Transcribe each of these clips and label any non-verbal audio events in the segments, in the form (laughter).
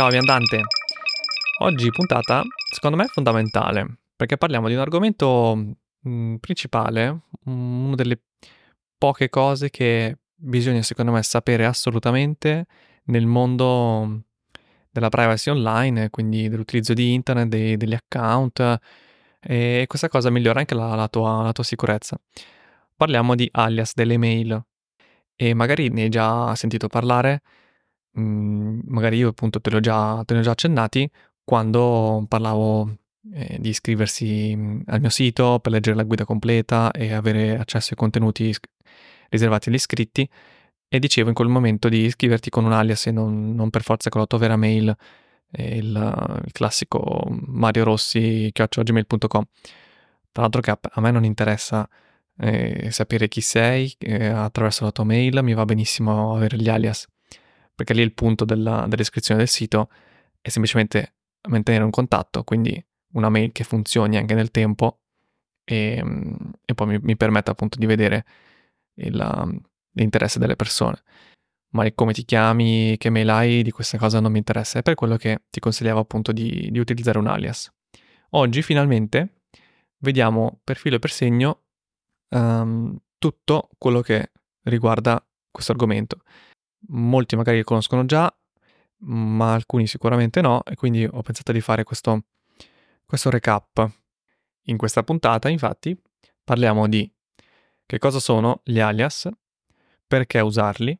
Ciao viandante! Oggi puntata secondo me fondamentale perché parliamo di un argomento mh, mm, principale, una delle poche cose che bisogna secondo me sapere assolutamente nel mondo della privacy online, quindi dell'utilizzo di internet, dei, degli account e questa cosa migliora anche la, la, tua, la tua sicurezza. Parliamo di alias delle mail e magari ne hai già sentito parlare, mhmm, magari io appunto te li ho già te li già accennati quando parlavo, ehm, di iscriversi, mhmm, al mio sito per leggere la guida completa e avere accesso ai contenuti isc riservati agli iscritti e dicevo in quel momento di iscriverti con un alias e non non per forza con la tua vera mail, ehm, il il classico Mario Rossi@gmail.com. Tra l'altro che a a me non interessa eh, sapere chi sei eh, attraverso la tua mail, mi va benissimo avere gli alias, perché lì il punto della, dell'iscrizione del sito è semplicemente mantenere un contatto, quindi una mail che funzioni anche nel tempo e, e poi mi, mi, permette appunto di vedere il, l'interesse delle persone. Ma come ti chiami, che mail hai, di questa cosa non mi interessa, è per quello che ti consigliavo appunto di, di utilizzare un alias. Oggi finalmente vediamo per filo e per segno um, tutto quello che riguarda questo argomento. Molti magari lo conoscono già, ma alcuni sicuramente no, e quindi ho pensato di fare questo, questo recap. In questa puntata, infatti, parliamo di che cosa sono gli alias, perché usarli,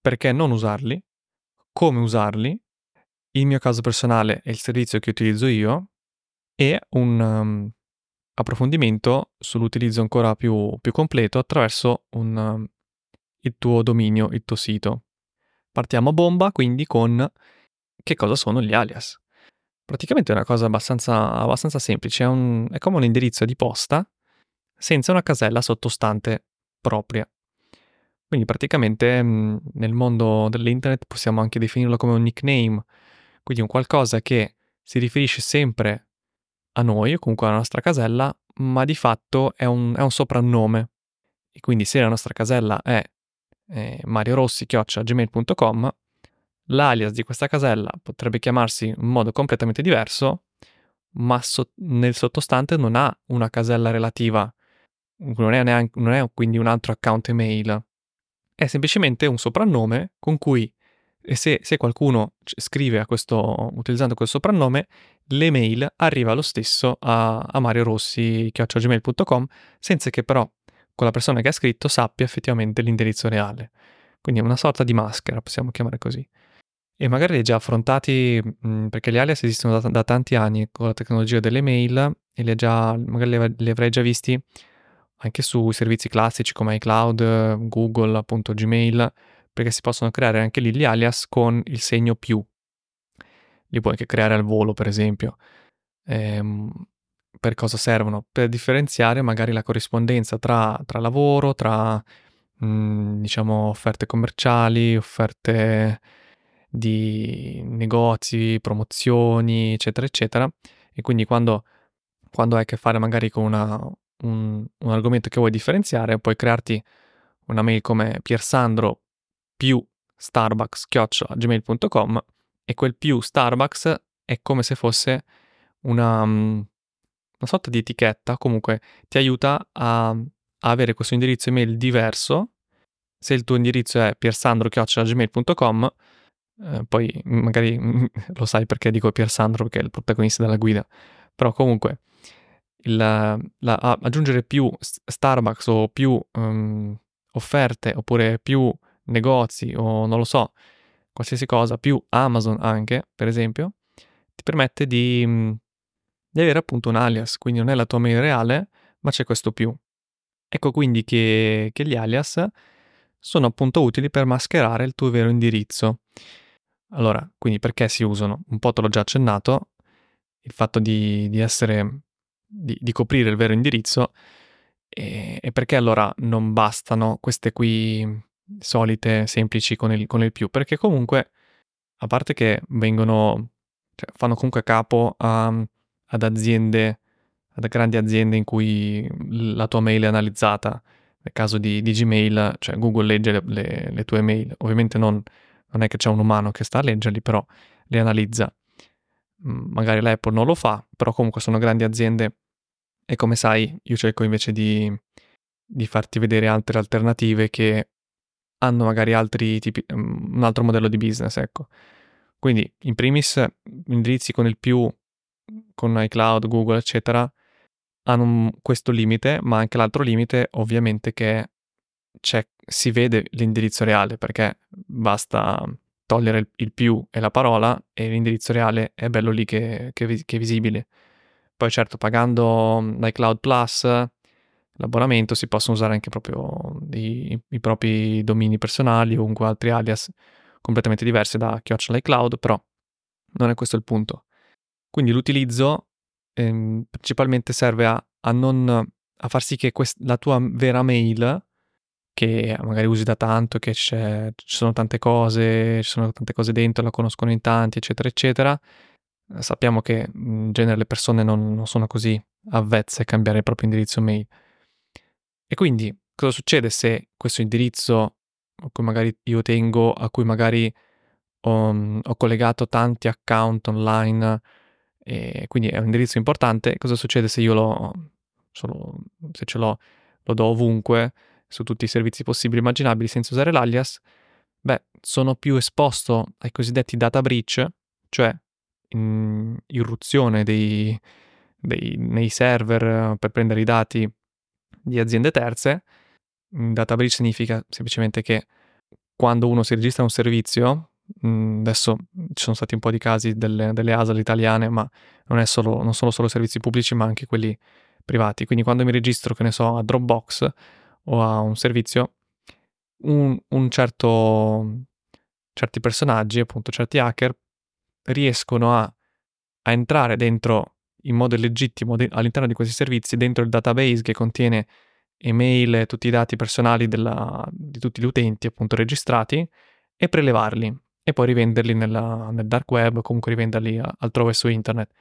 perché non usarli, come usarli, il mio caso personale e il servizio che utilizzo io e un, um, approfondimento sull'utilizzo ancora più, più completo attraverso un, um, il tuo dominio, il tuo sito. Partiamo a bomba quindi con che cosa sono gli alias. Praticamente è una cosa abbastanza, abbastanza semplice, è, un, è come un indirizzo di posta senza una casella sottostante propria. Quindi praticamente mm, nel mondo dell'internet possiamo anche definirlo come un nickname, quindi un qualcosa che si riferisce sempre a noi comunque alla nostra casella, ma di fatto è un, è un soprannome. E quindi se la nostra casella è eh, mariorossi.gmail.com, l'alias di questa casella potrebbe chiamarsi in modo completamente diverso, ma so- nel sottostante non ha una casella relativa, non è, neanche, non è quindi un altro account email, è semplicemente un soprannome con cui se, se qualcuno scrive questo, utilizzando questo soprannome, l'email arriva lo stesso a, a mariorossi.gmail.com senza che però quella persona che ha scritto sappia effettivamente l'indirizzo reale. Quindi è una sorta di maschera, possiamo chiamare così. E magari li hai già affrontati, mh, perché gli alias esistono da, da, tanti anni con la tecnologia delle mail e li, già, magari li, li avrai già visti anche su servizi classici come iCloud, Google, appunto Gmail, perché si possono creare anche lì gli alias con il segno più. Li puoi anche creare al volo, per esempio. Ehm, per cosa servono? Per differenziare magari la corrispondenza tra, tra lavoro, tra mh, mm, diciamo offerte commerciali, offerte di negozi, promozioni, eccetera, eccetera. E quindi quando, quando hai a che fare magari con una, un, un argomento che vuoi differenziare, puoi crearti una mail come piersandro più starbucks.gmail.com e quel più Starbucks è come se fosse una, mm, una sorta di etichetta, comunque ti aiuta a, a avere questo indirizzo email diverso. Se il tuo indirizzo è piersandro.gmail.com, eh, poi magari (laughs) lo sai perché dico Piersandro, perché è il protagonista della guida, però comunque il, la, aggiungere più Starbucks o più um, offerte oppure più negozi o non lo so, qualsiasi cosa, più Amazon anche, per esempio, ti permette di, mm, di avere appunto un alias, quindi non è la tua mail reale, ma c'è questo più. Ecco quindi che, che gli alias sono appunto utili per mascherare il tuo vero indirizzo. Allora, quindi perché si usano? Un po' te l'ho già accennato, il fatto di, di essere, di, di, coprire il vero indirizzo e, e perché allora non bastano queste qui solite, semplici con il, con il più, perché comunque, a parte che vengono, cioè, fanno comunque capo a, ad aziende, ad grandi aziende in cui la tua mail è analizzata. Nel caso di, di Gmail, cioè Google legge le, le, le tue mail, ovviamente non, non, è che c'è un umano che sta a leggerli, però li analizza. Magari l'Apple non lo fa, però comunque sono grandi aziende e come sai io cerco invece di, di farti vedere altre alternative che hanno magari altri tipi, un altro modello di business, ecco. Quindi, in primis, indirizzi con il più, con iCloud, Google, eccetera, hanno questo limite, ma anche l'altro limite, ovviamente, che si vede l'indirizzo reale, perché basta togliere il, il, più e la parola e l'indirizzo reale è bello lì che, che, che è visibile. Poi certo, pagando l'iCloud Plus, l'abbonamento, si possono usare anche proprio i, i propri domini personali o comunque altri alias completamente diversi da chiocciola iCloud, però non è questo il punto. Quindi l'utilizzo ehm, principalmente serve a, a, non, a far sì che quest- la tua vera mail, che magari usi da tanto, che ci sono tante cose, ci sono tante cose dentro, la conoscono in tanti, eccetera, eccetera, sappiamo che in genere le persone non, non sono così avvezze a cambiare il proprio indirizzo mail. E quindi cosa succede se questo indirizzo a cui magari io tengo, a cui magari ho, mm, ho collegato tanti account online, e quindi è un indirizzo importante, cosa succede se io lo, solo, se ce l'ho, lo do ovunque, su tutti i servizi possibili e immaginabili senza usare l'alias? Beh, sono più esposto ai cosiddetti data breach, cioè in irruzione dei, dei, nei server per prendere i dati di aziende terze. Data breach significa semplicemente che quando uno si registra un servizio, adesso ci sono stati un po' di casi delle, delle ASL italiane, ma non, solo, non sono solo servizi pubblici, ma anche quelli privati. Quindi quando mi registro, che ne so, a Dropbox o a un servizio, un, un certo, certi personaggi, appunto certi hacker, riescono a, a entrare dentro in modo legittimo de- all'interno di questi servizi, dentro il database che contiene email tutti i dati personali della, di tutti gli utenti appunto registrati e prelevarli e poi rivenderli nella, nel dark web o comunque rivenderli altrove su internet.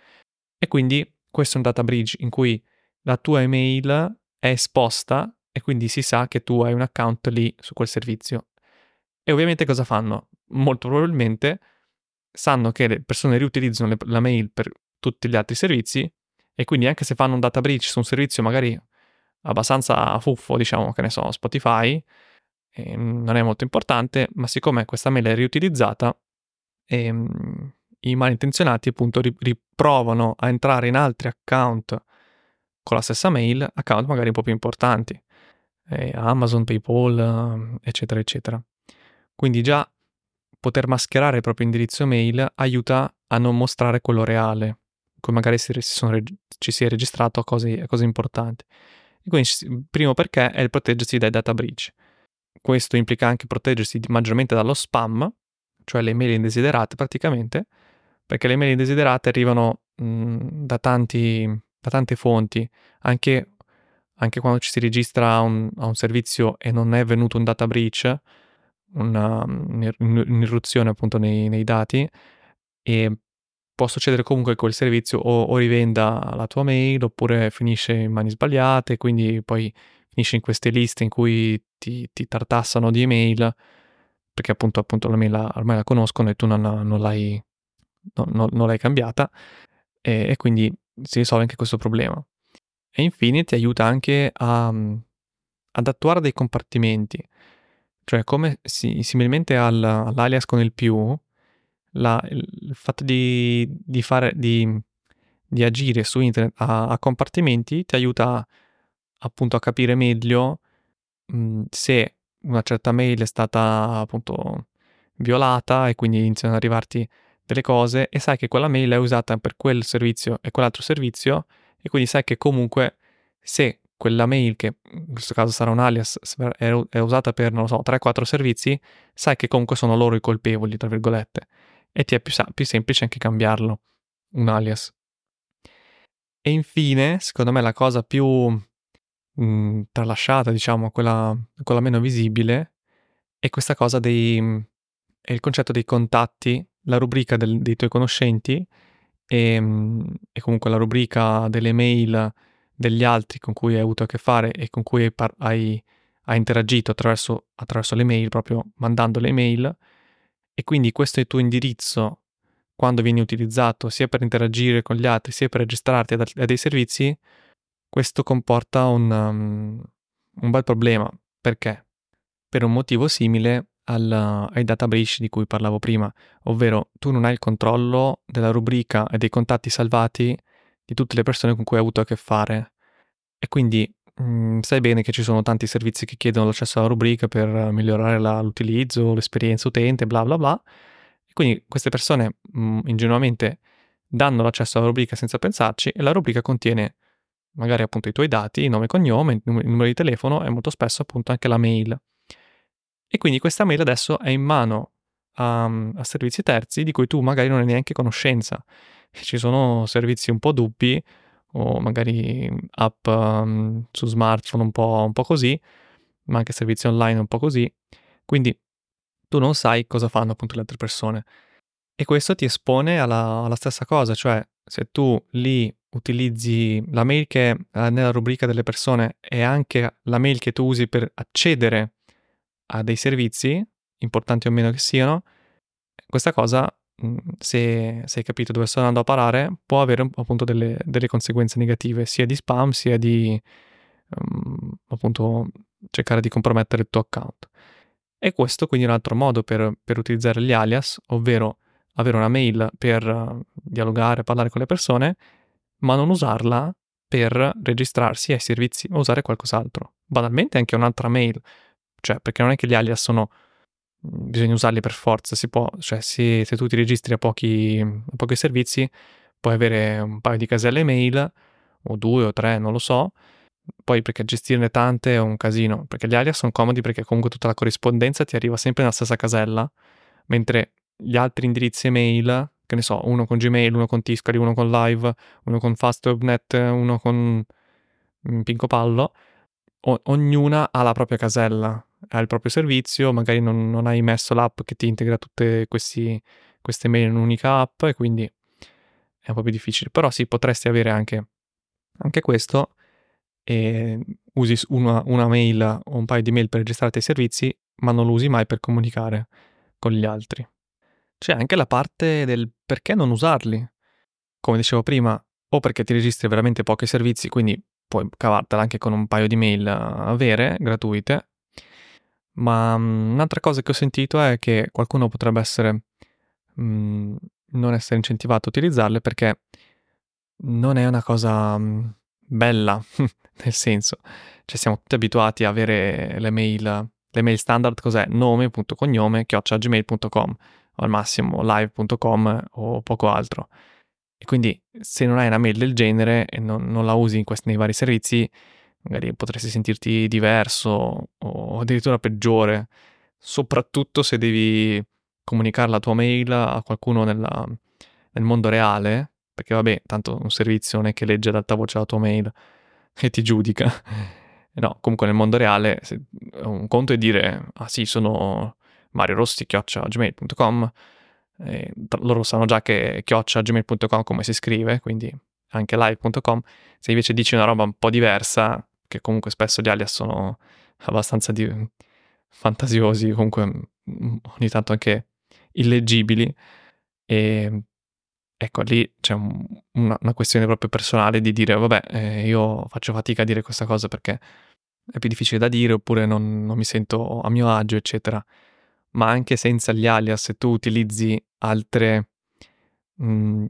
E quindi questo è un data bridge in cui la tua email è esposta e quindi si sa che tu hai un account lì su quel servizio. E ovviamente cosa fanno? Molto probabilmente sanno che le persone riutilizzano le, la mail per tutti gli altri servizi e quindi anche se fanno un data breach su un servizio magari abbastanza fuffo, diciamo, che ne so, Spotify, eh, non è molto importante, ma siccome questa mail è riutilizzata, eh, i malintenzionati appunto riprovano a entrare in altri account con la stessa mail, account magari un po' più importanti, eh, Amazon, PayPal, eccetera, eccetera. Quindi già poter mascherare il proprio indirizzo mail aiuta a non mostrare quello reale, cui magari si, reg- ci si è registrato a cose, a cose importanti. E quindi, primo perché è il proteggersi dai data breach. Questo implica anche proteggersi maggiormente dallo spam, cioè le mail indesiderate praticamente, perché le mail indesiderate arrivano mh, da, tanti, da, tante fonti, anche, anche, quando ci si registra a un, a un servizio e non è venuto un data breach, una, un'irruzione appunto nei, nei, dati e può succedere comunque che quel servizio o, o, rivenda la tua mail oppure finisce in mani sbagliate, quindi poi finisce in queste liste in cui ti, ti tartassano di email perché appunto, appunto la mail ormai la conoscono e tu non, non, l'hai, non, non l'hai, cambiata e, e, quindi si risolve anche questo problema. E infine ti aiuta anche a, ad attuare dei compartimenti. Cioè, come si, similmente al, all'alias con il più, la, il fatto di, di, fare, di, di, agire su internet a, a, compartimenti ti aiuta appunto a capire meglio mh, se una certa mail è stata appunto violata e quindi iniziano ad arrivarti delle cose e sai che quella mail è usata per quel servizio e quell'altro servizio e quindi sai che comunque se quella mail, che in questo caso sarà un alias, è, usata per, non lo so, 3-4 servizi, sai che comunque sono loro i colpevoli, tra virgolette, e ti è più, più semplice anche cambiarlo, un alias. E infine, secondo me la cosa più mh, mm, tralasciata, diciamo, quella, quella meno visibile, è questa cosa dei... è il concetto dei contatti, la rubrica del, dei tuoi conoscenti e, e comunque la rubrica delle mail degli altri con cui hai avuto a che fare e con cui hai, par- hai, hai interagito attraverso, attraverso le mail, proprio mandando le mail, e quindi questo è il tuo indirizzo, quando vieni utilizzato sia per interagire con gli altri sia per registrarti a dei servizi, questo comporta un, um, un bel problema. Perché? Per un motivo simile al, ai data breach di cui parlavo prima, ovvero tu non hai il controllo della rubrica e dei contatti salvati di tutte le persone con cui hai avuto a che fare. E quindi mh, mm, sai bene che ci sono tanti servizi che chiedono l'accesso alla rubrica per migliorare la, l'utilizzo, l'esperienza utente, bla bla bla. E quindi queste persone mh, mm, ingenuamente danno l'accesso alla rubrica senza pensarci e la rubrica contiene magari appunto i tuoi dati, nome e cognome, il numero di telefono e molto spesso appunto anche la mail. E quindi questa mail adesso è in mano a, a servizi terzi di cui tu magari non hai neanche conoscenza. (laughs) Ci sono servizi un po' dubbi o magari app um, su smartphone un po', un po' così, ma anche servizi online un po' così. Quindi tu non sai cosa fanno appunto le altre persone. E questo ti espone alla, alla stessa cosa, cioè se tu lì utilizzi la mail che è nella rubrica delle persone e anche la mail che tu usi per accedere a dei servizi, importanti o meno che siano, questa cosa, mhmm, se, se hai capito dove sto andando a parare, può avere appunto delle, delle conseguenze negative, sia di spam, sia di um, appunto cercare di compromettere il tuo account. E questo quindi è un altro modo per, per utilizzare gli alias, ovvero avere una mail per uh, dialogare, parlare con le persone, ma non usarla per registrarsi ai servizi o usare qualcos'altro. Banalmente anche un'altra mail, cioè perché non è che gli alias sono mhmm, bisogna usarli per forza, si può, cioè se, se tu ti registri a pochi, a pochi servizi puoi avere un paio di caselle mail o due o tre, non lo so, poi perché gestirne tante è un casino, perché gli alias sono comodi perché comunque tutta la corrispondenza ti arriva sempre nella stessa casella, mentre gli altri indirizzi email, che ne so, uno con Gmail, uno con Tiscali, uno con Live, uno con FastWebNet, uno con mm, Pinco Pallo, o- ognuna ha la propria casella, ha il proprio servizio, magari non, non hai messo l'app che ti integra tutte questi, queste mail in un'unica app e quindi è un po' più difficile. Però sì, potresti avere anche, anche questo e usi una, una mail o un paio di mail per registrarti ai servizi, ma non lo usi mai per comunicare con gli altri. C'è anche la parte del perché non usarli. Come dicevo prima, o perché ti registri veramente pochi servizi, quindi puoi cavartela anche con un paio di mail vere, gratuite. Ma um, un'altra cosa che ho sentito è che qualcuno potrebbe essere um, non essere incentivato a utilizzarle perché non è una cosa um, bella, (laughs) nel senso, cioè siamo tutti abituati a avere le mail, le mail standard, cos'è? nome.cognome, chiocciagmail.com o al massimo live.com o poco altro. E quindi se non hai una mail del genere e non, non la usi questi, nei vari servizi, magari potresti sentirti diverso o addirittura peggiore, soprattutto se devi comunicare la tua mail a qualcuno nella, nel mondo reale, perché vabbè, tanto un servizio non è che legge ad alta voce la tua mail e ti giudica. (laughs) No, comunque nel mondo reale un conto è dire, ah sì, sono Mario Rossi, chioccia gmail.com. E loro sanno già che chioccia gmail.com come si scrive, quindi anche live.com. Se invece dici una roba un po' diversa, che comunque spesso gli alias sono abbastanza di... fantasiosi, comunque mm, ogni tanto anche illeggibili, e ecco lì c'è un, una, una, questione proprio personale di dire vabbè eh, io faccio fatica a dire questa cosa perché è più difficile da dire oppure non, non mi sento a mio agio eccetera ma anche senza gli alias, se tu utilizzi altre, mh, mm,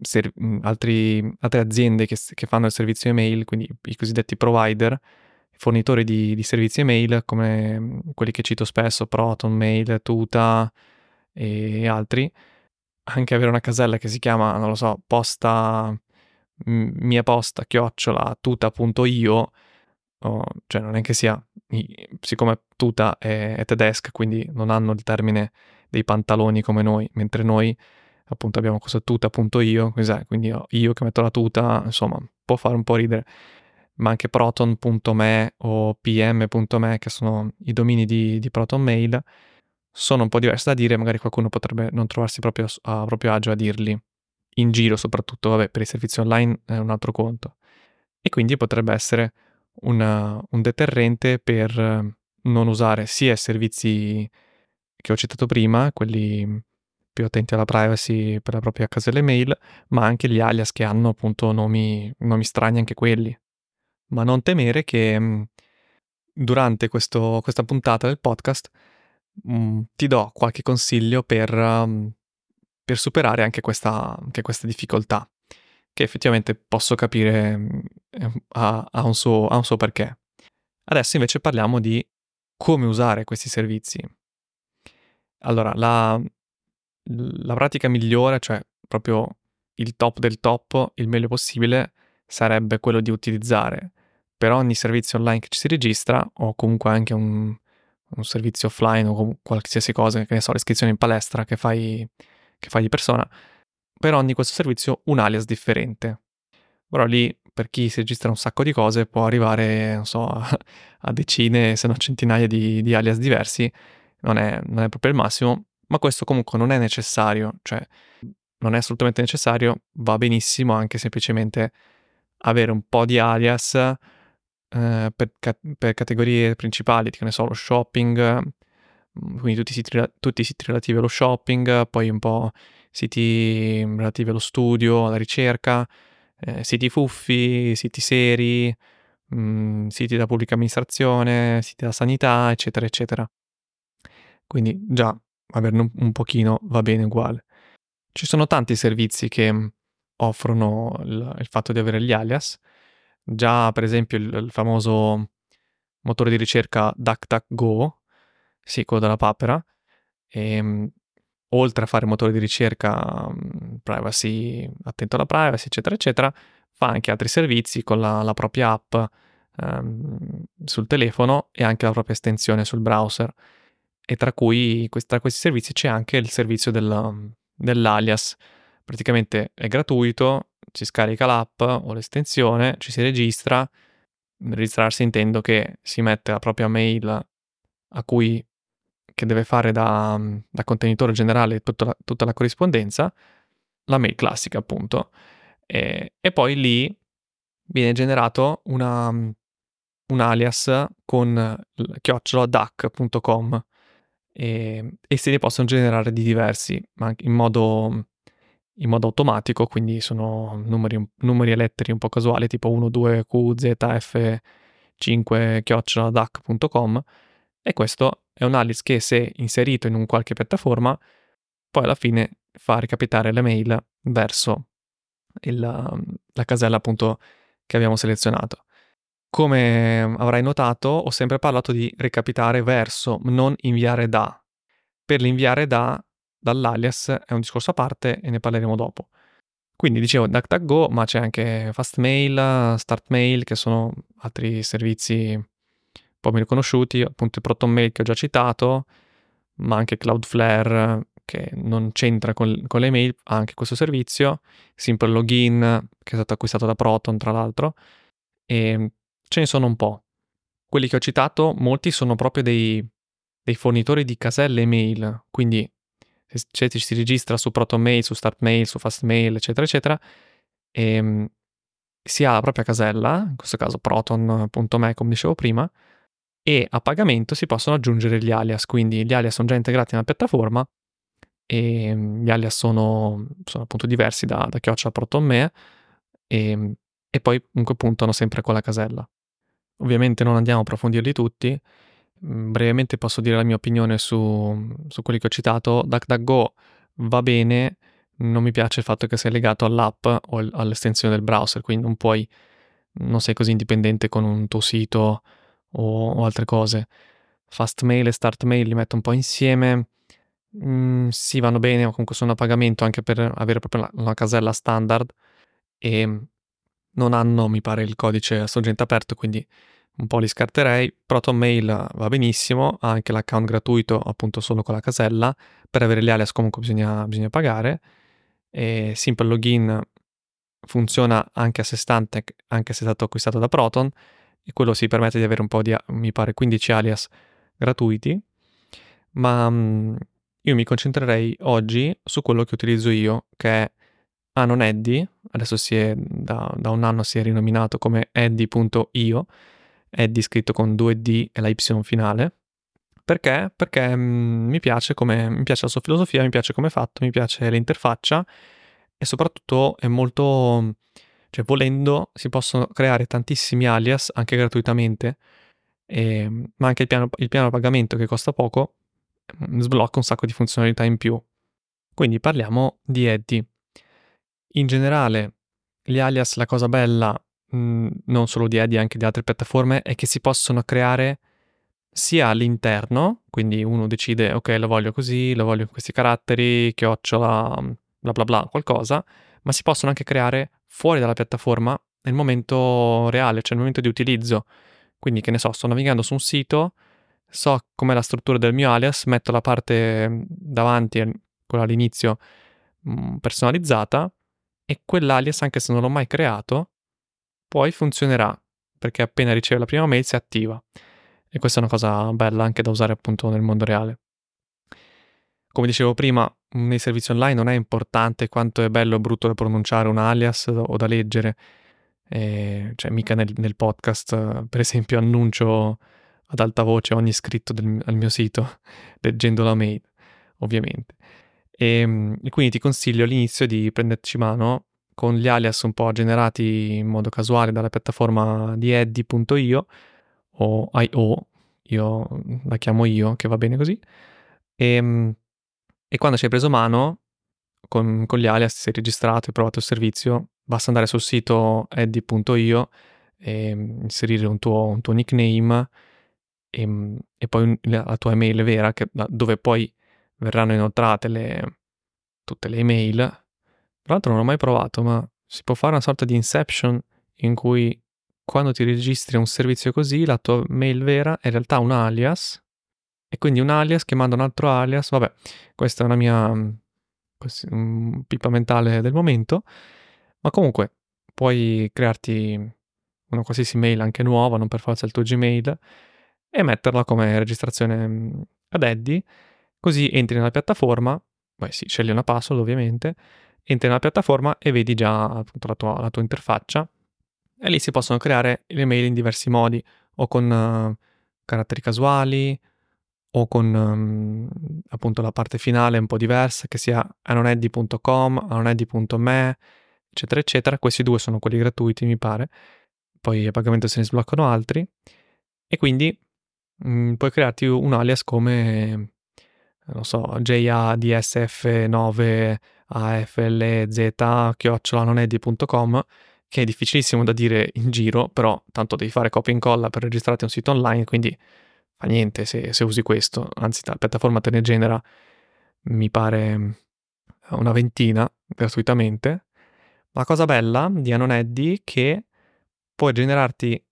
ser- mh, mm, altri, altre aziende che, che, fanno il servizio email, quindi i cosiddetti provider, fornitori di, di servizi email come mm, quelli che cito spesso, Proton, Mail, Tuta e altri, anche avere una casella che si chiama, non lo so, posta mia posta chiocciola tuta.io Oh, cioè non è che sia, siccome tuta è, è, tedesca, quindi non hanno il termine dei pantaloni come noi, mentre noi appunto abbiamo questo tuta.io, quindi io che metto la tuta, insomma, può fare un po' ridere, ma anche proton.me o pm.me, che sono i domini di, di Proton Mail, sono un po' diversi da dire, magari qualcuno potrebbe non trovarsi proprio a proprio agio a dirli, in giro soprattutto, vabbè, per i servizi online è un altro conto. E quindi potrebbe essere una, un deterrente per non usare sia i servizi che ho citato prima, quelli più attenti alla privacy per la propria casella email, ma anche gli alias che hanno appunto nomi, nomi strani anche quelli. Ma non temere che mm, durante questo, questa puntata del podcast mh, mm, ti do qualche consiglio per, um, per superare anche questa, anche questa, difficoltà, che effettivamente posso capire mm, ha, ha, un suo, ha un suo perché. Adesso invece parliamo di come usare questi servizi. Allora, la, la pratica migliore, cioè proprio il top del top, il meglio possibile, sarebbe quello di utilizzare per ogni servizio online che ci si registra o comunque anche un, un servizio offline o qualsiasi cosa, che ne so, l'iscrizione in palestra che fai, che fai di persona, per ogni questo servizio un alias differente. Però lì, per chi si registra un sacco di cose, può arrivare, non so, (laughs) a, decine, se non centinaia di, di alias diversi, non è, non è proprio il massimo, ma questo comunque non è necessario, cioè non è assolutamente necessario, va benissimo anche semplicemente avere un po' di alias eh, per, ca- per, categorie principali, che ne so, lo shopping, mm, quindi tutti i, siti, tutti i siti relativi allo shopping, poi un po' siti relativi allo studio, alla ricerca, eh, siti fuffi, siti seri, mh, mm, siti da pubblica amministrazione, siti da sanità, eccetera, eccetera. Quindi già averne un, un pochino va bene uguale. Ci sono tanti servizi che mm, offrono il, il fatto di avere gli alias. Già, per esempio, il, il famoso motore di ricerca DuckDuckGo, sì, quello della papera, e, ehm, oltre a fare motore di ricerca mm, privacy, attento alla privacy, eccetera, eccetera, fa anche altri servizi con la, la propria app um, sul telefono e anche la propria estensione sul browser e tra cui tra questi servizi c'è anche il servizio del, dell'alias. Praticamente è gratuito, si scarica l'app o l'estensione, ci si registra. Registrarsi intendo che si mette la propria mail a cui che deve fare da, da contenitore generale tutta la, tutta la, corrispondenza, la mail classica appunto, e, e poi lì viene generato una, un alias con chioccioladuck.com e, e se ne possono generare di diversi, ma in modo, in modo automatico, quindi sono numeri, numeri, e lettere un po' casuali, tipo 1, 2, Q, Z, F, 5, chioccioladac.com e questo è un alias che se inserito in un qualche piattaforma poi alla fine fa recapitare le mail verso il, la casella appunto che abbiamo selezionato. Come avrai notato, ho sempre parlato di recapitare verso, non inviare da. Per l'inviare da, dall'alias è un discorso a parte e ne parleremo dopo. Quindi dicevo DuckDuckGo, ma c'è anche Fastmail, StartMail, che sono altri servizi un po' meno conosciuti, appunto il ProtonMail che ho già citato, ma anche Cloudflare, che non c'entra con, con le mail, ha anche questo servizio, Simple Login, che è stato acquistato da Proton, tra l'altro, e Ce ne sono un po'. Quelli che ho citato, molti sono proprio dei, dei fornitori di caselle email, quindi se ci si registra su ProtonMail, su StartMail, su FastMail, eccetera, eccetera, e, ehm, si ha la propria casella, in questo caso proton.me, come dicevo prima, e a pagamento si possono aggiungere gli alias, quindi gli alias sono già integrati nella piattaforma e ehm, gli alias sono, sono appunto diversi da, da Chioccia a ProtonMe e, e poi comunque puntano sempre con la casella. Ovviamente non andiamo a approfondirli tutti. Mm, brevemente posso dire la mia opinione su, su quelli che ho citato. DuckDuckGo va bene, non mi piace il fatto che sia legato all'app o all'estensione del browser, quindi non puoi, non sei così indipendente con un tuo sito o, o altre cose. Fastmail e StartMail li metto un po' insieme. Mm, sì, vanno bene, ma comunque sono a pagamento anche per avere proprio una, una casella standard e non hanno, mi pare, il codice a sorgente aperto, quindi un po' li scarterei. ProtonMail va benissimo, ha anche l'account gratuito appunto solo con la casella, per avere gli alias comunque bisogna, bisogna pagare. E Simple Login funziona anche a sé stante, anche se è stato acquistato da Proton, e quello si permette di avere un po' di, mi pare, 15 alias gratuiti. Ma um, io mi concentrerei oggi su quello che utilizzo io, che è Anon Eddy, adesso è, da, da, un anno si è rinominato come eddy.io, Eddy scritto con 2D e la Y finale, Perché? Perché mm, mi piace come mi piace la sua filosofia, mi piace come è fatto, mi piace l'interfaccia e soprattutto è molto cioè volendo si possono creare tantissimi alias anche gratuitamente, ehm, ma anche il piano il piano pagamento che costa poco, mhmm, sblocca un sacco di funzionalità in più. Quindi parliamo di Eddy. In generale gli alias la cosa bella, mhmm, non solo di Eddy, anche di altre piattaforme, è che si possono creare sia all'interno, quindi uno decide: "Okay, lo voglio così, lo voglio con questi caratteri, chiocciola, bla bla bla, qualcosa", ma si possono anche creare fuori dalla piattaforma nel momento reale, cioè nel momento di utilizzo. Quindi, che ne so, sto navigando su un sito, so com'è la struttura del mio alias, metto la parte davanti, quella all'inizio, mhmm, personalizzata e quell'alias, anche se non l'ho mai creato, poi funzionerà, perché appena riceve la prima mail si attiva. E questa è una cosa bella anche da usare appunto nel mondo reale. Come dicevo prima, nei servizi online non è importante quanto è bello o brutto da pronunciare un alias o da leggere. Eh, cioè, mica nel, nel, podcast, per esempio, annuncio ad alta voce ogni scritto del, al mio sito, (laughs) leggendo la mail, ovviamente. E, ehm, e quindi ti consiglio all'inizio di prenderci mano con gli alias un po' generati in modo casuale dalla piattaforma di eddy.io o IO, io la chiamo io, che va bene così. E, ehm, e quando ci hai preso mano, con, con gli alias sei registrato e provato il servizio, basta andare sul sito eddy.io e inserire un tuo, un tuo nickname e, e, poi la tua email vera, che, dove poi verranno inoltrate le, tutte le email. Tra l'altro non ho mai provato, ma si può fare una sorta di inception in cui quando ti registri un servizio così, la tua mail vera è in realtà un alias e quindi un alias che manda un altro alias. Vabbè, questa è una mia um, pipa mentale del momento, ma comunque puoi crearti una qualsiasi mail anche nuova, non per forza il tuo Gmail, e metterla come registrazione ad Eddy, così entri nella piattaforma, beh sì, scegli una password ovviamente, entri nella piattaforma e vedi già appunto la tua, la tua interfaccia e lì si possono creare le mail in diversi modi, o con uh, caratteri casuali, o con um, appunto la parte finale un po' diversa, che sia anoneddi.com, anoneddi.me, eccetera, eccetera. Questi due sono quelli gratuiti, mi pare. Poi a pagamento se ne sbloccano altri. E quindi mh, mm, puoi crearti un alias come, non so, JADSF9AFLZ, chiocciolanoneddi.com, che è difficilissimo da dire in giro, però tanto devi fare copia e incolla per registrarti un sito online, quindi fa niente se, se usi questo, anzi la piattaforma te ne genera, mi pare, una ventina gratuitamente. La cosa bella di Anoneddy è che puoi generarti,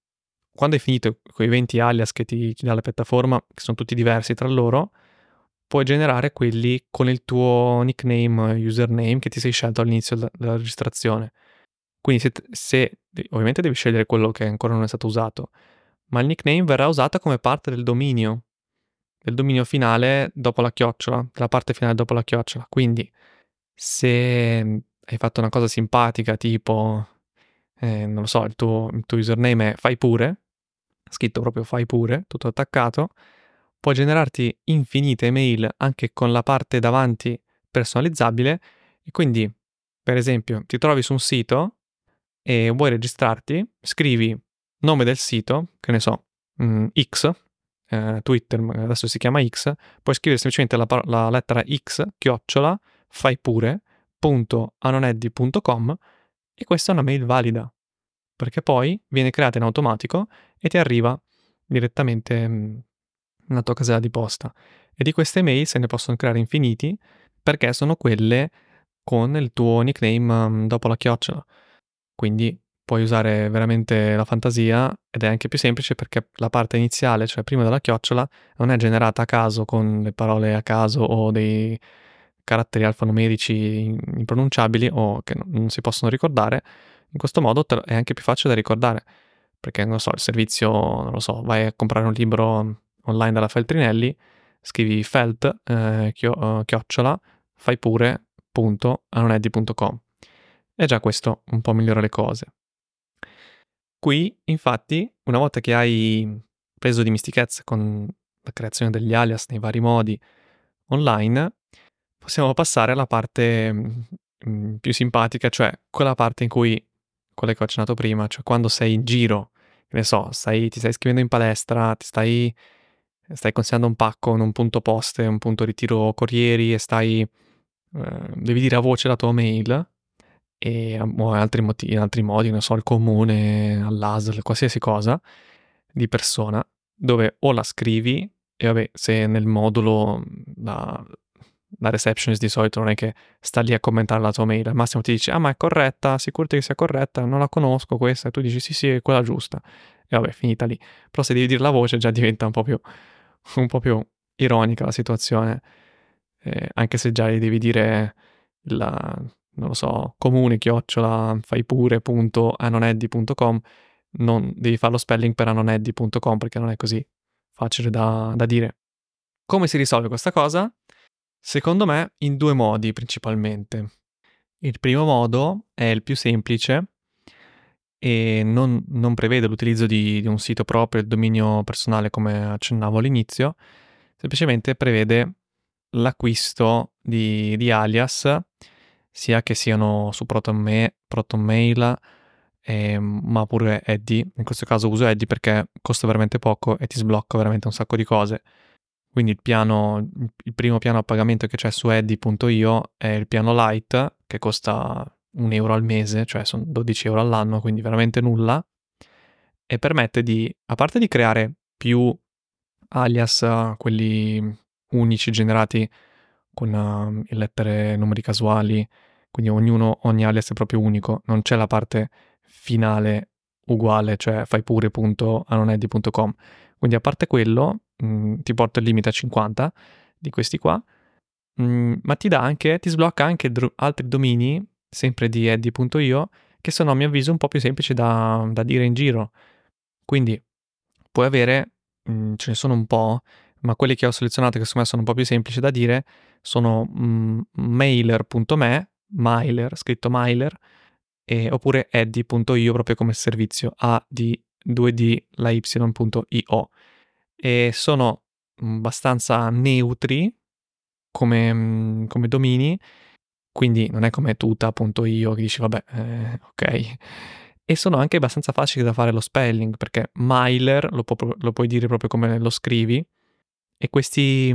quando hai finito quei 20 alias che ti, ti dà la piattaforma, che sono tutti diversi tra loro, puoi generare quelli con il tuo nickname, username che ti sei scelto all'inizio della, della registrazione. Quindi se, se, ovviamente devi scegliere quello che ancora non è stato usato, ma il nickname verrà usato come parte del dominio, del dominio finale dopo la chiocciola, della parte finale dopo la chiocciola. Quindi se hai fatto una cosa simpatica tipo, eh, non lo so, il tuo, il tuo username è fai pure, scritto proprio fai pure, tutto attaccato, puoi generarti infinite email anche con la parte davanti personalizzabile e quindi, per esempio, ti trovi su un sito e vuoi registrarti, scrivi nome del sito, che ne so, mh, X, eh, Twitter adesso si chiama X, puoi scrivere semplicemente la, la lettera X, chiocciola, fai pure, punto anoneddi.com e questa è una mail valida, perché poi viene creata in automatico e ti arriva direttamente mh, nella tua casella di posta. E di queste mail se ne possono creare infiniti perché sono quelle con il tuo nickname mh, dopo la chiocciola. Quindi puoi usare veramente la fantasia ed è anche più semplice perché la parte iniziale, cioè prima della chiocciola, non è generata a caso con le parole a caso o dei caratteri alfanumerici impronunciabili o che non si possono ricordare. In questo modo è anche più facile da ricordare perché, non so, il servizio, non lo so, vai a comprare un libro online dalla Feltrinelli, scrivi felt, eh, chiocciola, fai pure, punto, anoneddi.com. E già questo un po' migliora le cose. Qui, infatti, una volta che hai preso dimestichezza con la creazione degli alias nei vari modi online, possiamo passare alla parte mh, più simpatica, cioè quella parte in cui, quella che ho accennato prima, cioè quando sei in giro, che ne so, stai, ti stai iscrivendo in palestra, ti stai, stai consegnando un pacco in un punto poste, un punto ritiro corrieri e stai, eh, devi dire a voce la tua mail e o altri motivi, in altri modi, non so, al comune, all'ASL, qualsiasi cosa di persona, dove o la scrivi e vabbè, se nel modulo la, la receptionist di solito non è che sta lì a commentare la tua mail, al massimo ti dice, ah ma è corretta, sicurati che sia corretta, non la conosco questa, e tu dici sì sì, è quella giusta. E vabbè, finita lì. Però se devi dire la voce già diventa un po' più, (laughs) un po più ironica la situazione, eh, anche se già devi dire la, non lo so, comune, chiocciola, fai pure, punto, anoneddi.com, non devi fare lo spelling per anoneddi.com perché non è così facile da, da dire. Come si risolve questa cosa? Secondo me in due modi principalmente. Il primo modo è il più semplice e non, non prevede l'utilizzo di, di, un sito proprio, il dominio personale come accennavo all'inizio, semplicemente prevede l'acquisto di, di alias sia che siano su ProtonMail, ProtonMail eh, ma pure Eddie. In questo caso uso Eddie perché costa veramente poco e ti sblocca veramente un sacco di cose. Quindi il, piano, il primo piano a pagamento che c'è su Eddie.io è il piano Lite, che costa un euro al mese, cioè sono 12 euro all'anno, quindi veramente nulla, e permette di, a parte di creare più alias, quelli unici generati con uh, lettere numeri casuali, quindi ognuno, ogni alias è proprio unico, non c'è la parte finale uguale, cioè fai pure.anoneddi.com. Quindi a parte quello, mh, mm, ti porta il limite a 50 di questi qua, mh, mm, ma ti dà anche, ti sblocca anche dr- altri domini, sempre di eddy.io, che sono a mio avviso un po' più semplici da, da dire in giro. Quindi puoi avere, mh, mm, ce ne sono un po', ma quelli che ho selezionato che secondo me sono un po' più semplici da dire sono mailer.me, mailer, scritto mailer, e, oppure eddy.io proprio come servizio, a di 2d la y.io. E sono abbastanza neutri come, come domini, quindi non è come tuta.io che dici vabbè, eh, ok. E sono anche abbastanza facili da fare lo spelling, perché Myler lo, pu- lo puoi dire proprio come lo scrivi, e questi,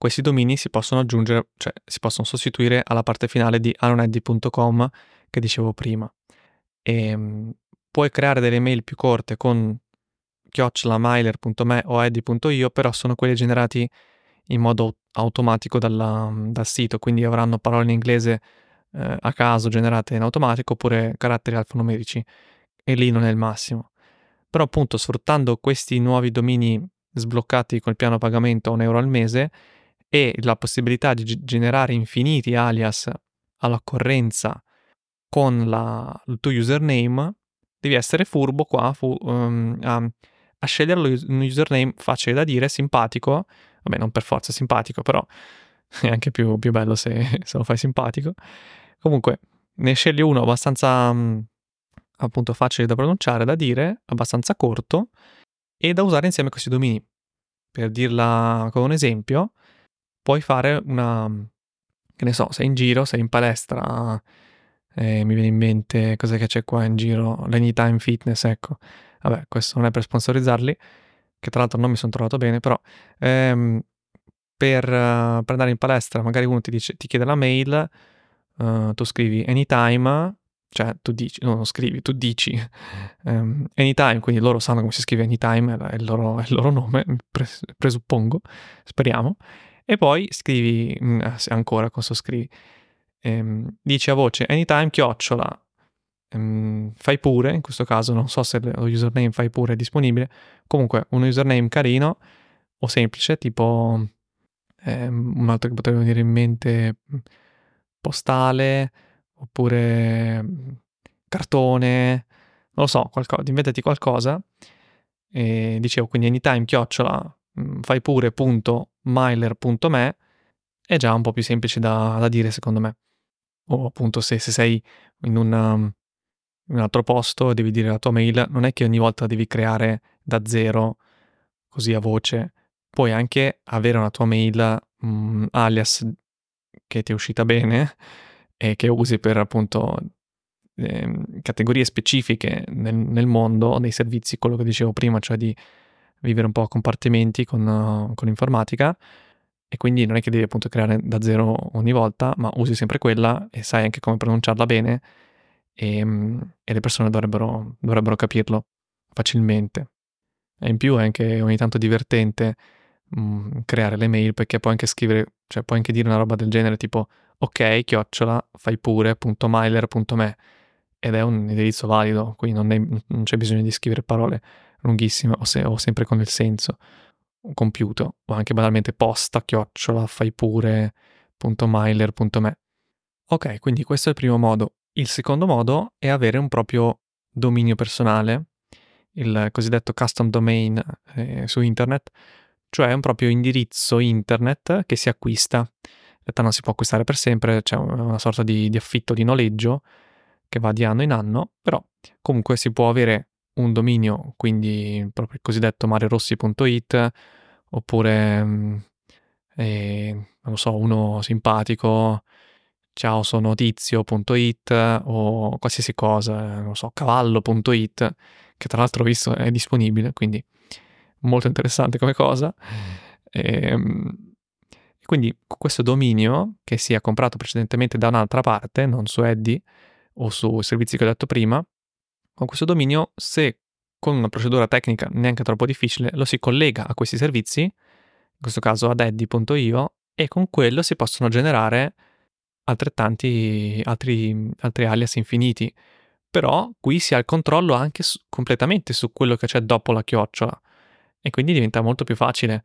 questi domini si possono aggiungere, cioè si possono sostituire alla parte finale di anoneddy.com che dicevo prima. E ehm, puoi creare delle mail più corte con chiocciolamailer.me o eddy.io, però sono quelli generati in modo automatico dalla, dal sito, quindi avranno parole in inglese eh, a caso generate in automatico oppure caratteri alfanumerici e lì non è il massimo. Però appunto sfruttando questi nuovi domini sbloccati col piano pagamento a un euro al mese e la possibilità di g- generare infiniti alias all'occorrenza con la, il tuo username, devi essere furbo qua fu, um, a, a, scegliere un username facile da dire, simpatico, vabbè non per forza simpatico, però (laughs) è anche più, più bello se, (laughs) se, lo fai simpatico. Comunque, ne scegli uno abbastanza um, appunto facile da pronunciare, da dire, abbastanza corto e da usare insieme questi domini. Per dirla con un esempio, puoi fare una, che ne so, sei in giro, sei in palestra, eh, mi viene in mente cos'è che c'è qua in giro, l'Anytime Fitness, ecco. Vabbè, questo non è per sponsorizzarli, che tra l'altro non mi sono trovato bene, però ehm, per, uh, per, andare in palestra magari uno ti, dice, ti chiede la mail, uh, tu scrivi anytime, cioè tu dici, no, non scrivi, tu dici um, (laughs) anytime, quindi loro sanno come si scrive anytime, è il loro, è il loro nome, (laughs) pres- presuppongo, speriamo, e poi scrivi, mm, ancora cosa scrivi, ehm, dici a voce anytime chiocciola, ehm, fai pure, in questo caso non so se lo username fai pure è disponibile, comunque un username carino o semplice, tipo ehm, un altro che potrebbe venire in mente postale oppure cartone, non lo so, qualcosa, inventati qualcosa. E dicevo quindi anytime chiocciola fai pure punto miler.me è già un po' più semplice da, da dire secondo me. O appunto se, se sei in, una, in, un altro posto e devi dire la tua mail, non è che ogni volta devi creare da zero così a voce, puoi anche avere una tua mail mh, alias che ti è uscita bene e che usi per appunto eh, categorie specifiche nel, nel, mondo dei servizi, quello che dicevo prima, cioè di vivere un po' a compartimenti con, uh, con l'informatica e quindi non è che devi appunto creare da zero ogni volta, ma usi sempre quella e sai anche come pronunciarla bene e, e le persone dovrebbero, dovrebbero capirlo facilmente. E in più è anche ogni tanto divertente mh, mm, creare le mail perché puoi anche scrivere, cioè puoi anche dire una roba del genere tipo ok, chiocciola, fai pure, punto mailer, punto me. Ed è un indirizzo valido, quindi non, è, non c'è bisogno di scrivere parole lunghissime o, se, o sempre con il senso compiuto, o anche banalmente posta, chiocciola, fai pure, punto mailer, punto me. Ok, quindi questo è il primo modo. Il secondo modo è avere un proprio dominio personale, il cosiddetto custom domain eh, su internet, cioè un proprio indirizzo internet che si acquista. In realtà non si può acquistare per sempre, c'è una sorta di, di affitto di noleggio che va di anno in anno, però comunque si può avere un dominio, quindi proprio il cosiddetto marerossi.it, oppure, eh, non lo so, uno simpatico, ciao sono tizio.it o qualsiasi cosa, non lo so, cavallo.it, che tra l'altro ho visto è disponibile, quindi molto interessante come cosa. E, ehm, quindi questo dominio che sia comprato precedentemente da un'altra parte, non su Eddy o sui servizi che ho detto prima, con questo dominio, se con una procedura tecnica neanche troppo difficile, lo si collega a questi servizi, in questo caso ad eddy.io, e con quello si possono generare altrettanti altri, altri alias infiniti. Però qui si ha il controllo anche su, completamente su quello che c'è dopo la chiocciola e quindi diventa molto più facile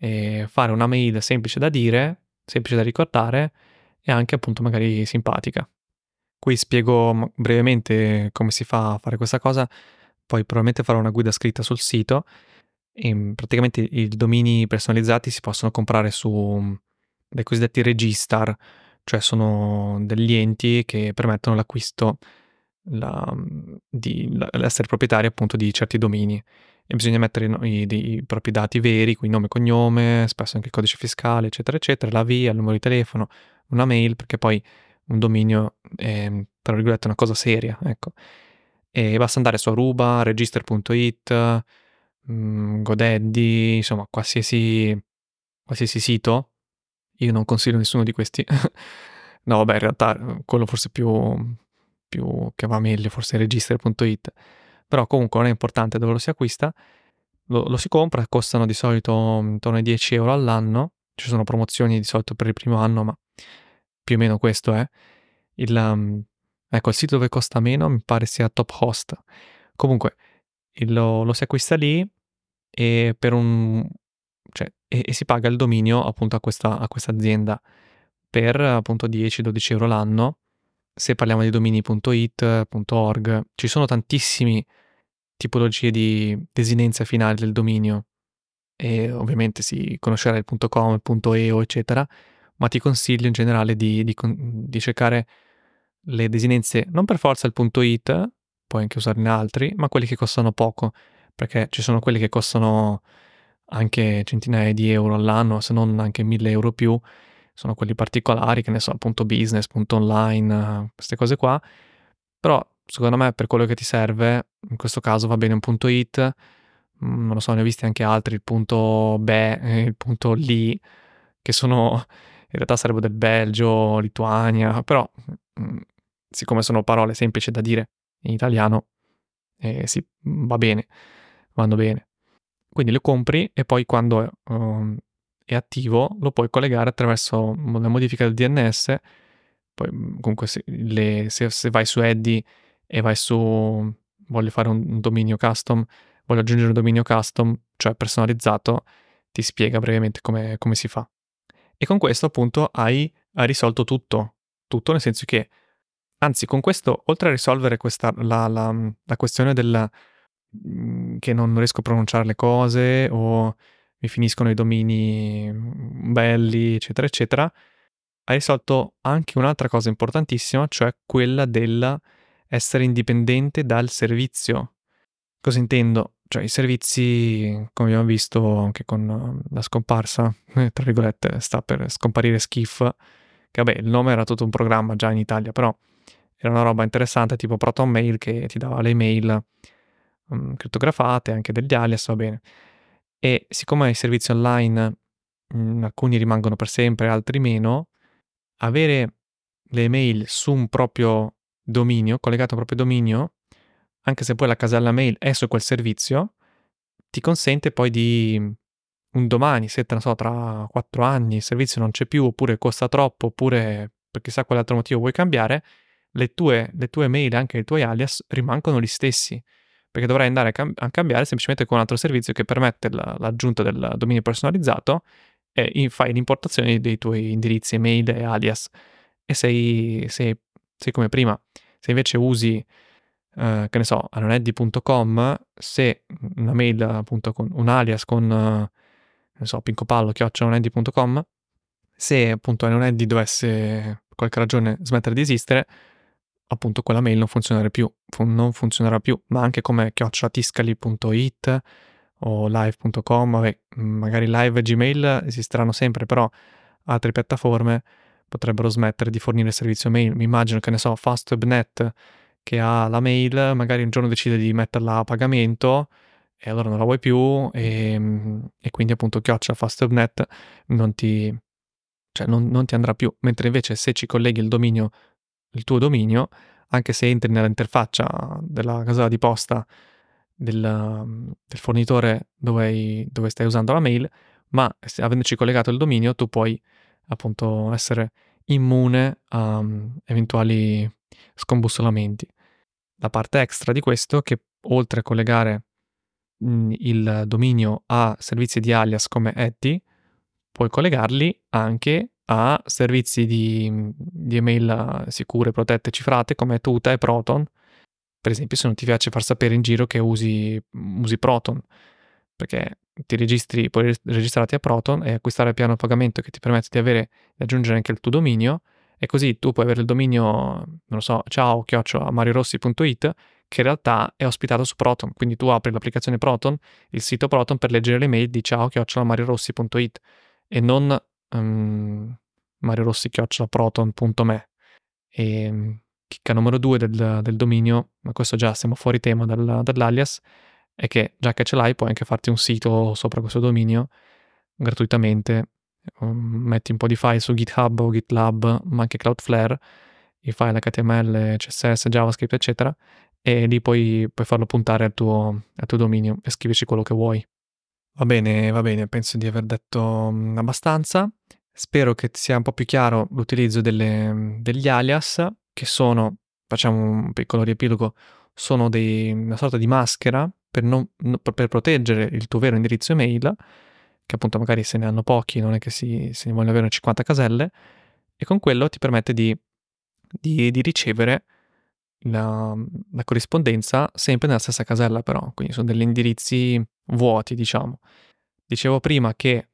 eh, fare una mail semplice da dire, semplice da ricordare e anche appunto magari simpatica. Qui spiego brevemente come si fa a fare questa cosa, poi probabilmente farò una guida scritta sul sito e praticamente i domini personalizzati si possono comprare su dei cosiddetti registar, cioè sono degli enti che permettono l'acquisto la, di l'essere proprietari appunto di certi domini. E bisogna mettere i, i, i, propri dati veri, quindi nome e cognome, spesso anche il codice fiscale, eccetera, eccetera, la via, il numero di telefono, una mail, perché poi un dominio è, tra virgolette, una cosa seria, ecco. E basta andare su Aruba, register.it, mm, GoDaddy, insomma, qualsiasi, qualsiasi sito. Io non consiglio nessuno di questi. (laughs) no, vabbè, in realtà quello forse più, più che va meglio, forse register.it però comunque non è importante dove lo si acquista, lo, lo si compra, costano di solito intorno ai 10 euro all'anno, ci sono promozioni di solito per il primo anno, ma più o meno questo è. Il, um, ecco, il sito dove costa meno mi pare sia Top Host. Comunque, il, lo, lo, si acquista lì e un... Cioè, e, e, si paga il dominio appunto a questa, a questa azienda per appunto 10-12 euro l'anno se parliamo di domini.it.org, ci sono tantissime tipologie di desinenza finale del dominio e ovviamente si conoscerà il .com, il .eo, eccetera, ma ti consiglio in generale di, di, di cercare le desinenze non per forza il .it, puoi anche usarne altri, ma quelli che costano poco, perché ci sono quelli che costano anche centinaia di euro all'anno, se non anche mille euro più, sono quelli particolari, che ne so, punto business, punto online, queste cose qua. Però secondo me per quello che ti serve, in questo caso va bene un punto it, mm, non lo so, ne ho visti anche altri, il punto be, il punto li, che sono, in realtà sarebbero del Belgio, Lituania, però mm, siccome sono parole semplici da dire in italiano, eh, sì, va bene, vanno bene. Quindi le compri e poi quando um, è attivo lo puoi collegare attraverso una modifica del DNS. Poi mm, comunque se, le, se, se vai su Eddy e vai su voglio fare un, un dominio custom, voglio aggiungere un dominio custom, cioè personalizzato, ti spiega brevemente come, come si fa. E con questo appunto hai, risolto tutto, tutto nel senso che, anzi con questo, oltre a risolvere questa, la, la, la questione del mm, che non riesco a pronunciare le cose o mi finiscono i domini belli, eccetera, eccetera, hai risolto anche un'altra cosa importantissima, cioè quella dell'essere indipendente dal servizio. Cosa intendo? Cioè i servizi, come abbiamo visto anche con la scomparsa, tra virgolette, sta per scomparire Skiff, che vabbè, il nome era tutto un programma già in Italia, però era una roba interessante tipo Proton Mail che ti dava le email um, crittografate, anche degli alias, va bene. E siccome i servizi online, mh, mm, alcuni rimangono per sempre, altri meno, avere le email su un proprio dominio, collegato a un proprio dominio, anche se poi la casella mail è su quel servizio, ti consente poi di un domani, se so, tra quattro anni il servizio non c'è più, oppure costa troppo, oppure per chissà quale altro motivo vuoi cambiare, le tue, le tue mail, anche i tuoi alias, rimangono gli stessi. Perché dovrai andare a, cam- a cambiare semplicemente con un altro servizio che permette la- l'aggiunta del dominio personalizzato e in- fai l'importazione dei tuoi indirizzi email e alias. E sei, sei, sei come prima. Se invece usi Uh, che ne so, anoneddi.com, se una mail appunto con un alias con, uh, ne so, pincopallo, chioccioloneddi.com, se appunto Anoneddi dovesse per qualche ragione smettere di esistere, appunto quella mail non funzionerà più, non funzionerà più, ma anche come chiocciolatiscali.it o live.com, vabbè, magari live e Gmail esisteranno sempre, però altre piattaforme potrebbero smettere di fornire servizio mail. Mi immagino che ne so, FastWebNet che ha la mail, magari un giorno decide di metterla a pagamento e allora non la vuoi più e, e quindi appunto chiocciola FastWebNet non ti, cioè non, non ti andrà più, mentre invece se ci colleghi il dominio, il tuo dominio, anche se entri nell'interfaccia della casella di posta del, del fornitore dove, dove, stai usando la mail, ma avendoci collegato il dominio tu puoi appunto essere immune a um, eventuali scombussolamenti. La parte extra di questo che oltre a collegare mh, il dominio a servizi di alias come Etty, puoi collegarli anche a servizi di, di email sicure, protette, cifrate come Tuta e Proton. Per esempio, se non ti piace far sapere in giro che usi, usi Proton, perché ti registri, puoi registrarti a Proton e acquistare il piano pagamento che ti permette di, avere, di aggiungere anche il tuo dominio e così tu puoi avere il dominio, non lo so, ciao chiocciola mariorossi.it che in realtà è ospitato su Proton, quindi tu apri l'applicazione Proton, il sito Proton per leggere le mail di ciao chiocciola mariorossi.it e non um, mariorossi.proton.me. E um, chicca numero due del, del, dominio, ma questo già siamo fuori tema dal, dall'alias, è che già che ce l'hai puoi anche farti un sito sopra questo dominio gratuitamente. Um, metti un po' di file su GitHub o GitLab, ma anche Cloudflare, i file HTML, CSS, JavaScript, eccetera, e lì puoi, puoi farlo puntare al tuo, al tuo dominio e scriverci quello che vuoi. Va bene, va bene, penso di aver detto mm, abbastanza. Spero che sia un po' più chiaro l'utilizzo delle, degli alias, che sono, facciamo un piccolo riepilogo, sono dei, una sorta di maschera per, non, per, proteggere il tuo vero indirizzo email, che appunto magari se ne hanno pochi, non è che si, se ne vogliono avere 50 caselle, e con quello ti permette di, di, di ricevere la, la, corrispondenza sempre nella stessa casella però, quindi sono degli indirizzi vuoti, diciamo. Dicevo prima che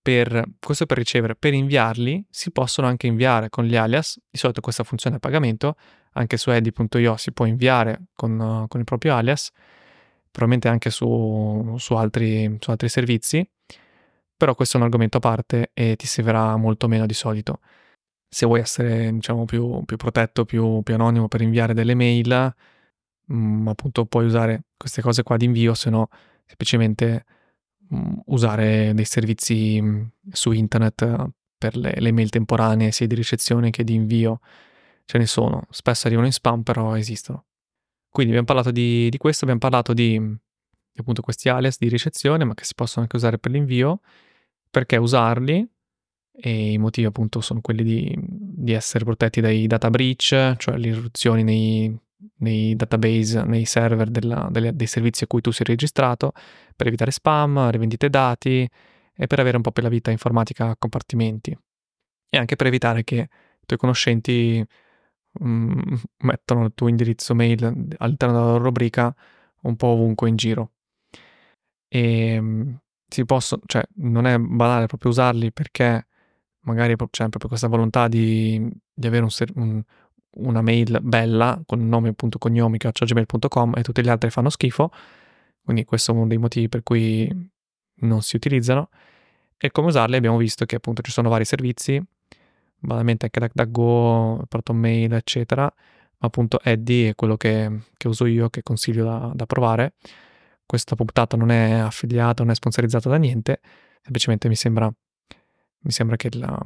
per, questo per ricevere, per inviarli si possono anche inviare con gli alias, di solito questa funzione a pagamento, anche su eddy.io si può inviare con, con, il proprio alias, probabilmente anche su, su, altri, su altri servizi, però questo è un argomento a parte e ti servirà molto meno di solito se vuoi essere diciamo più, più protetto, più, più, anonimo per inviare delle mail, mh, mm, appunto puoi usare queste cose qua di invio, se no semplicemente mh, mm, usare dei servizi mh, mm, su internet per le, le, mail temporanee sia di ricezione che di invio. Ce ne sono, spesso arrivano in spam, però esistono. Quindi abbiamo parlato di, di questo, abbiamo parlato di, di appunto questi alias di ricezione, ma che si possono anche usare per l'invio. Perché usarli? e i motivi appunto sono quelli di, di essere protetti dai data breach, cioè le irruzioni nei, nei database, nei server della, delle, dei servizi a cui tu sei registrato, per evitare spam, rivendite dati e per avere un po' più la vita informatica a compartimenti. E anche per evitare che i tuoi conoscenti (laughs) um, mettano il tuo indirizzo mail all'interno della loro rubrica un po' ovunque in giro. E ehm, si possono, cioè non è banale proprio usarli perché magari c'è proprio questa volontà di, di avere un, un, una mail bella con nome, punto, cognomi, gmail.com e tutti gli altri fanno schifo, quindi questo è uno dei motivi per cui non si utilizzano. E come usarli abbiamo visto che appunto ci sono vari servizi, banalmente anche DuckDuckGo, ProtonMail, eccetera, ma appunto Eddie è quello che, che uso io, che consiglio da, da provare. Questa puntata non è affiliata, non è sponsorizzata da niente, semplicemente mi sembra, mi sembra che la,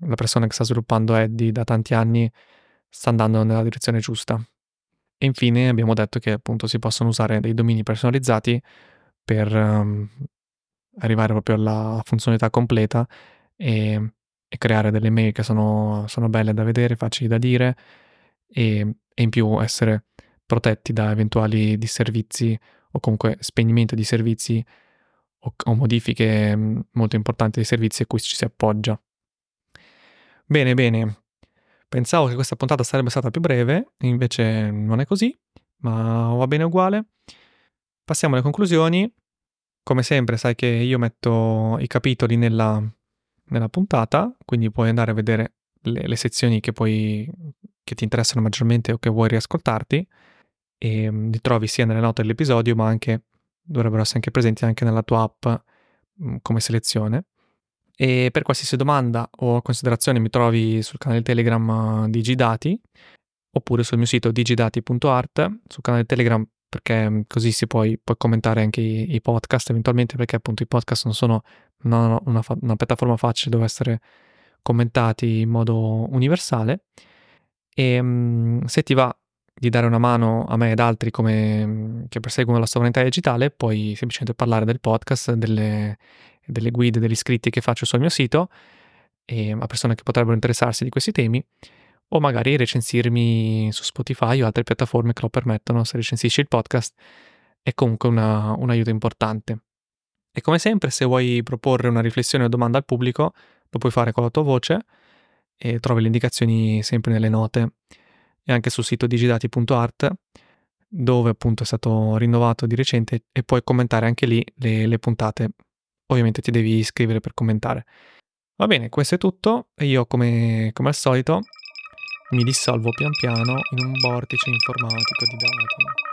la persona che sta sviluppando Eddie da tanti anni sta andando nella direzione giusta. E infine abbiamo detto che appunto si possono usare dei domini personalizzati per um, arrivare proprio alla funzionalità completa e, e creare delle mail che sono, sono, belle da vedere, facili da dire e, e, in più essere protetti da eventuali disservizi o comunque spegnimento di servizi o, o modifiche mm, molto importanti dei servizi a cui ci si appoggia. Bene, bene. Pensavo che questa puntata sarebbe stata più breve, invece non è così, ma va bene uguale. Passiamo alle conclusioni. Come sempre, sai che io metto i capitoli nella, nella puntata, quindi puoi andare a vedere le, le sezioni che, poi, che ti interessano maggiormente o che vuoi riascoltarti e mm, li trovi sia nelle note dell'episodio, ma anche dovrebbero essere anche presenti anche nella tua app mm, come selezione. E per qualsiasi domanda o considerazione mi trovi sul canale Telegram eh, Digidati oppure sul mio sito digidati.art, sul canale Telegram perché mm, così si puoi, puoi commentare anche i, i, podcast eventualmente perché appunto i podcast non sono una, una, una, piattaforma facile dove essere commentati in modo universale. E um, se ti va di dare una mano a me ed altri come, che perseguono la sovranità digitale puoi semplicemente parlare del podcast, delle delle guide, degli iscritti che faccio sul mio sito e a persone che potrebbero interessarsi di questi temi o magari recensirmi su Spotify o altre piattaforme che lo permettono se recensisci il podcast è comunque una, un aiuto importante. E come sempre, se vuoi proporre una riflessione o domanda al pubblico, lo puoi fare con la tua voce e trovi le indicazioni sempre nelle note e anche sul sito digidati.art dove appunto è stato rinnovato di recente e puoi commentare anche lì le, le puntate ovviamente ti devi iscrivere per commentare. Va bene, questo è tutto e io come, come al solito mi dissolvo pian piano in un vortice informatico di dati.